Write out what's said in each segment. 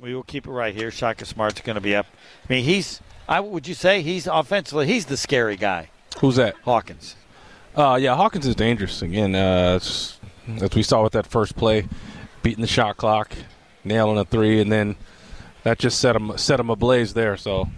We will keep it right here. Shaka Smart's going to be up. I mean, he's. I would you say he's offensively he's the scary guy. Who's that? Hawkins. Uh, yeah, Hawkins is dangerous again. Uh, as we saw with that first play, beating the shot clock, nailing a three, and then that just set him set him ablaze there. So,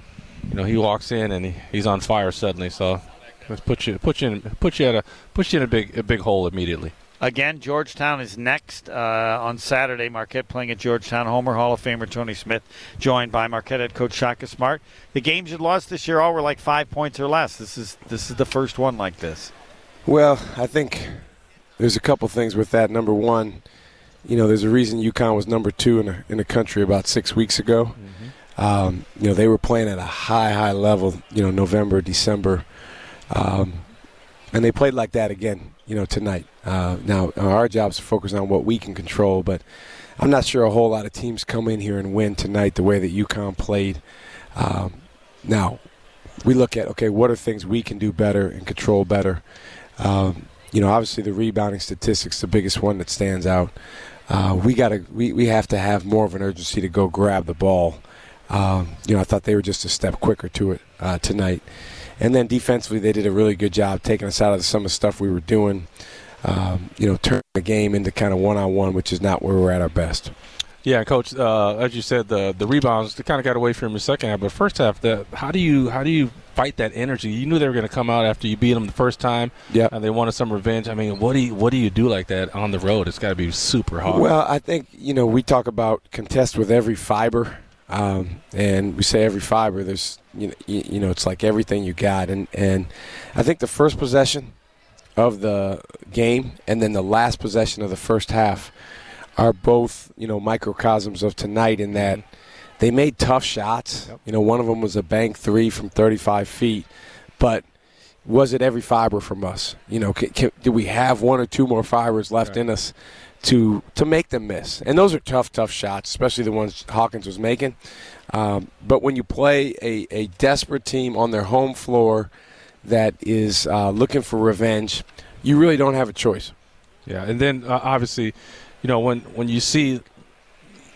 you know, he walks in and he, he's on fire suddenly. So, let's put you put you in put you at a put you in a big a big hole immediately. Again, Georgetown is next uh, on Saturday. Marquette playing at Georgetown. Homer Hall of Famer Tony Smith, joined by Marquette head coach Shaka Smart. The games you lost this year all were like five points or less. This is this is the first one like this. Well, I think there's a couple things with that. Number one, you know, there's a reason UConn was number two in the, in the country about six weeks ago. Mm-hmm. Um, you know, they were playing at a high, high level. You know, November, December, um, and they played like that again you know, tonight. Uh, now, our job is to focus on what we can control, but I'm not sure a whole lot of teams come in here and win tonight the way that UConn played. Um, now, we look at, okay, what are things we can do better and control better? Um, you know, obviously the rebounding statistics, the biggest one that stands out. Uh, we got to, we, we have to have more of an urgency to go grab the ball. Um, you know, I thought they were just a step quicker to it uh, tonight. And then defensively, they did a really good job taking us out of some of the stuff we were doing. Um, you know, turn the game into kind of one-on-one, which is not where we're at our best. Yeah, coach. Uh, as you said, the the rebounds they kind of got away from the second half, but first half, the how do you how do you fight that energy? You knew they were going to come out after you beat them the first time. Yeah, and they wanted some revenge. I mean, what do you what do you do like that on the road? It's got to be super hard. Well, I think you know we talk about contest with every fiber um, and we say every fiber, there's you know, you, you know, it's like everything you got, and and I think the first possession of the game and then the last possession of the first half are both you know microcosms of tonight in that they made tough shots. Yep. You know, one of them was a bank three from 35 feet, but was it every fiber from us? You know, can, can, do we have one or two more fibers left right. in us to to make them miss. And those are tough, tough shots, especially the ones Hawkins was making. Um, but when you play a, a desperate team on their home floor that is uh, looking for revenge, you really don't have a choice. Yeah, and then uh, obviously, you know, when when you see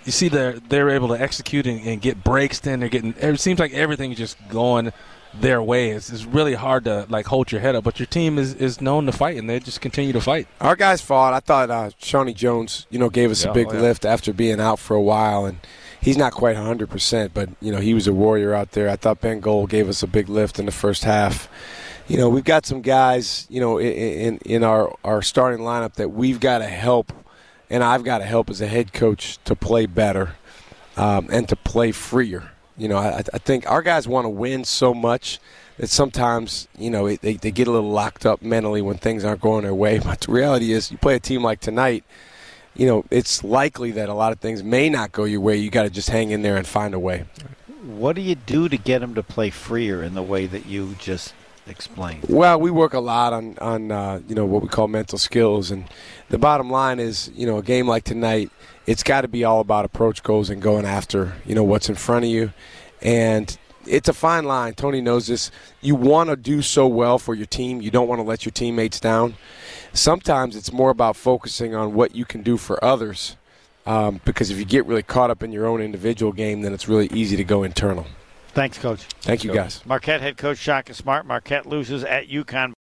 you see they're they're able to execute and, and get breaks, then they're getting. It seems like everything's just going their way. It's, it's really hard to like hold your head up, but your team is, is known to fight, and they just continue to fight. Our guys fought. I thought uh, Sean Jones, you know, gave us yeah, a big oh, yeah. lift after being out for a while, and he's not quite 100 percent, but you know, he was a warrior out there. I thought Ben Gold gave us a big lift in the first half. You know, we've got some guys, you know, in in our our starting lineup that we've got to help, and I've got to help as a head coach to play better um, and to play freer. You know, I, I think our guys want to win so much that sometimes, you know, they, they get a little locked up mentally when things aren't going their way. But the reality is, you play a team like tonight, you know, it's likely that a lot of things may not go your way. You got to just hang in there and find a way. What do you do to get them to play freer in the way that you just explained? Well, we work a lot on on uh, you know what we call mental skills, and the bottom line is, you know, a game like tonight it's got to be all about approach goals and going after you know what's in front of you, and it's a fine line. Tony knows this. You want to do so well for your team. You don't want to let your teammates down. Sometimes it's more about focusing on what you can do for others. Um, because if you get really caught up in your own individual game, then it's really easy to go internal. Thanks, Coach. Thank you, guys. Marquette head coach Shaka Smart. Marquette loses at UConn.